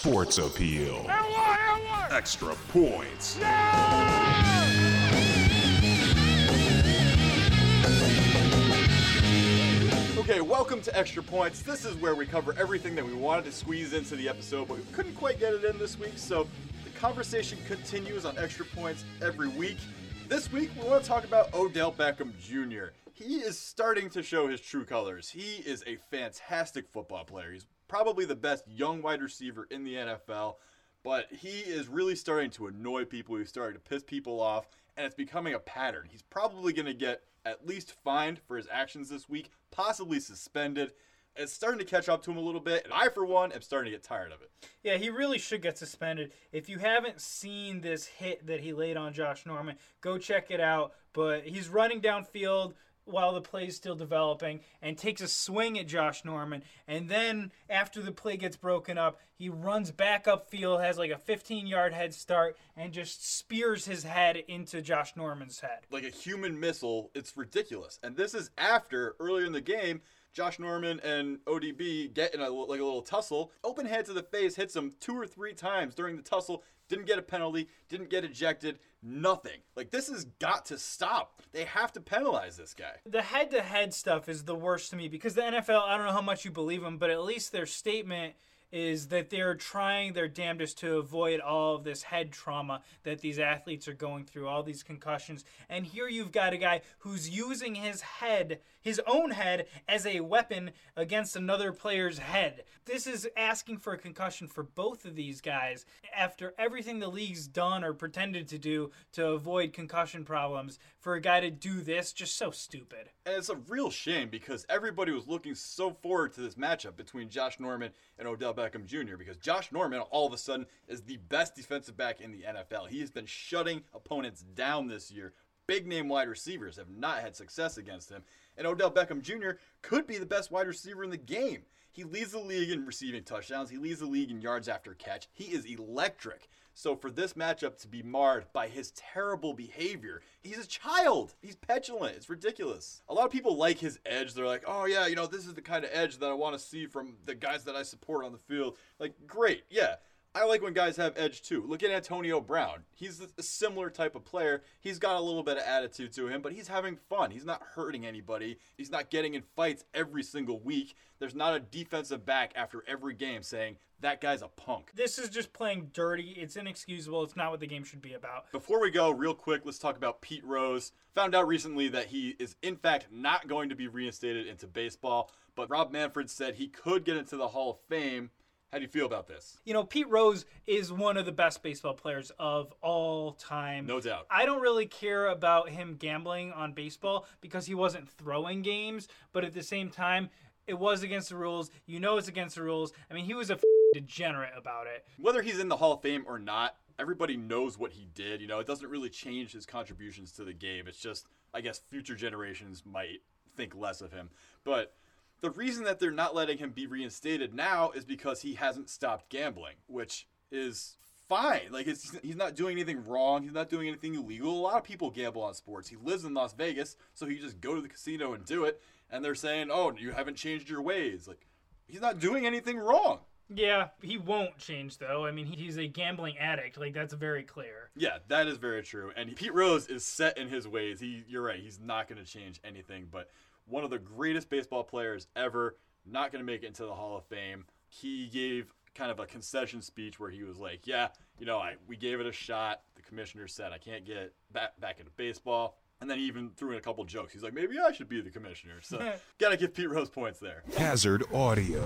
Sports appeal. Extra points. Okay, welcome to Extra Points. This is where we cover everything that we wanted to squeeze into the episode, but we couldn't quite get it in this week, so the conversation continues on Extra Points every week. This week, we want to talk about Odell Beckham Jr. He is starting to show his true colors. He is a fantastic football player. He's probably the best young wide receiver in the NFL, but he is really starting to annoy people. He's starting to piss people off, and it's becoming a pattern. He's probably going to get at least fined for his actions this week, possibly suspended. It's starting to catch up to him a little bit, and I, for one, am starting to get tired of it. Yeah, he really should get suspended. If you haven't seen this hit that he laid on Josh Norman, go check it out. But he's running downfield while the play is still developing and takes a swing at Josh Norman. And then after the play gets broken up, he runs back upfield, has like a 15 yard head start, and just spears his head into Josh Norman's head. Like a human missile, it's ridiculous. And this is after, earlier in the game, Josh Norman and ODB get in a, like a little tussle. Open head to the face hits him two or three times during the tussle. Didn't get a penalty, didn't get ejected, nothing. Like this has got to stop. They have to penalize this guy. The head to head stuff is the worst to me because the NFL, I don't know how much you believe them, but at least their statement is that they're trying their damnedest to avoid all of this head trauma that these athletes are going through, all these concussions. And here you've got a guy who's using his head, his own head, as a weapon against another player's head. This is asking for a concussion for both of these guys after everything the league's done or pretended to do to avoid concussion problems. For a guy to do this, just so stupid. And it's a real shame because everybody was looking so forward to this matchup between Josh Norman and Odell Beckham Jr. because Josh Norman all of a sudden is the best defensive back in the NFL. He has been shutting opponents down this year. Big name wide receivers have not had success against him. And Odell Beckham Jr. could be the best wide receiver in the game. He leads the league in receiving touchdowns. He leads the league in yards after catch. He is electric. So for this matchup to be marred by his terrible behavior, he's a child. He's petulant. It's ridiculous. A lot of people like his edge. They're like, oh yeah, you know, this is the kind of edge that I want to see from the guys that I support on the field. Like, great, yeah. I like when guys have edge too. Look at Antonio Brown. He's a similar type of player. He's got a little bit of attitude to him, but he's having fun. He's not hurting anybody. He's not getting in fights every single week. There's not a defensive back after every game saying, that guy's a punk. This is just playing dirty. It's inexcusable. It's not what the game should be about. Before we go, real quick, let's talk about Pete Rose. Found out recently that he is, in fact, not going to be reinstated into baseball, but Rob Manfred said he could get into the Hall of Fame how do you feel about this? You know, Pete Rose is one of the best baseball players of all time. No doubt. I don't really care about him gambling on baseball because he wasn't throwing games, but at the same time, it was against the rules. You know it's against the rules. I mean, he was a f- degenerate about it. Whether he's in the Hall of Fame or not, everybody knows what he did. You know, it doesn't really change his contributions to the game. It's just, I guess, future generations might think less of him. But the reason that they're not letting him be reinstated now is because he hasn't stopped gambling, which is fine. Like he's not doing anything wrong. He's not doing anything illegal. A lot of people gamble on sports. He lives in Las Vegas, so he just go to the casino and do it. And they're saying, "Oh, you haven't changed your ways." Like he's not doing anything wrong. Yeah, he won't change though. I mean, he's a gambling addict. Like that's very clear. Yeah, that is very true. And Pete Rose is set in his ways. He, you're right. He's not going to change anything. But one of the greatest baseball players ever, not going to make it into the Hall of Fame. He gave kind of a concession speech where he was like, "Yeah, you know, I we gave it a shot. The commissioner said I can't get back back into baseball." And then he even threw in a couple jokes. He's like, maybe I should be the commissioner. So, gotta give Pete Rose points there. Hazard Audio.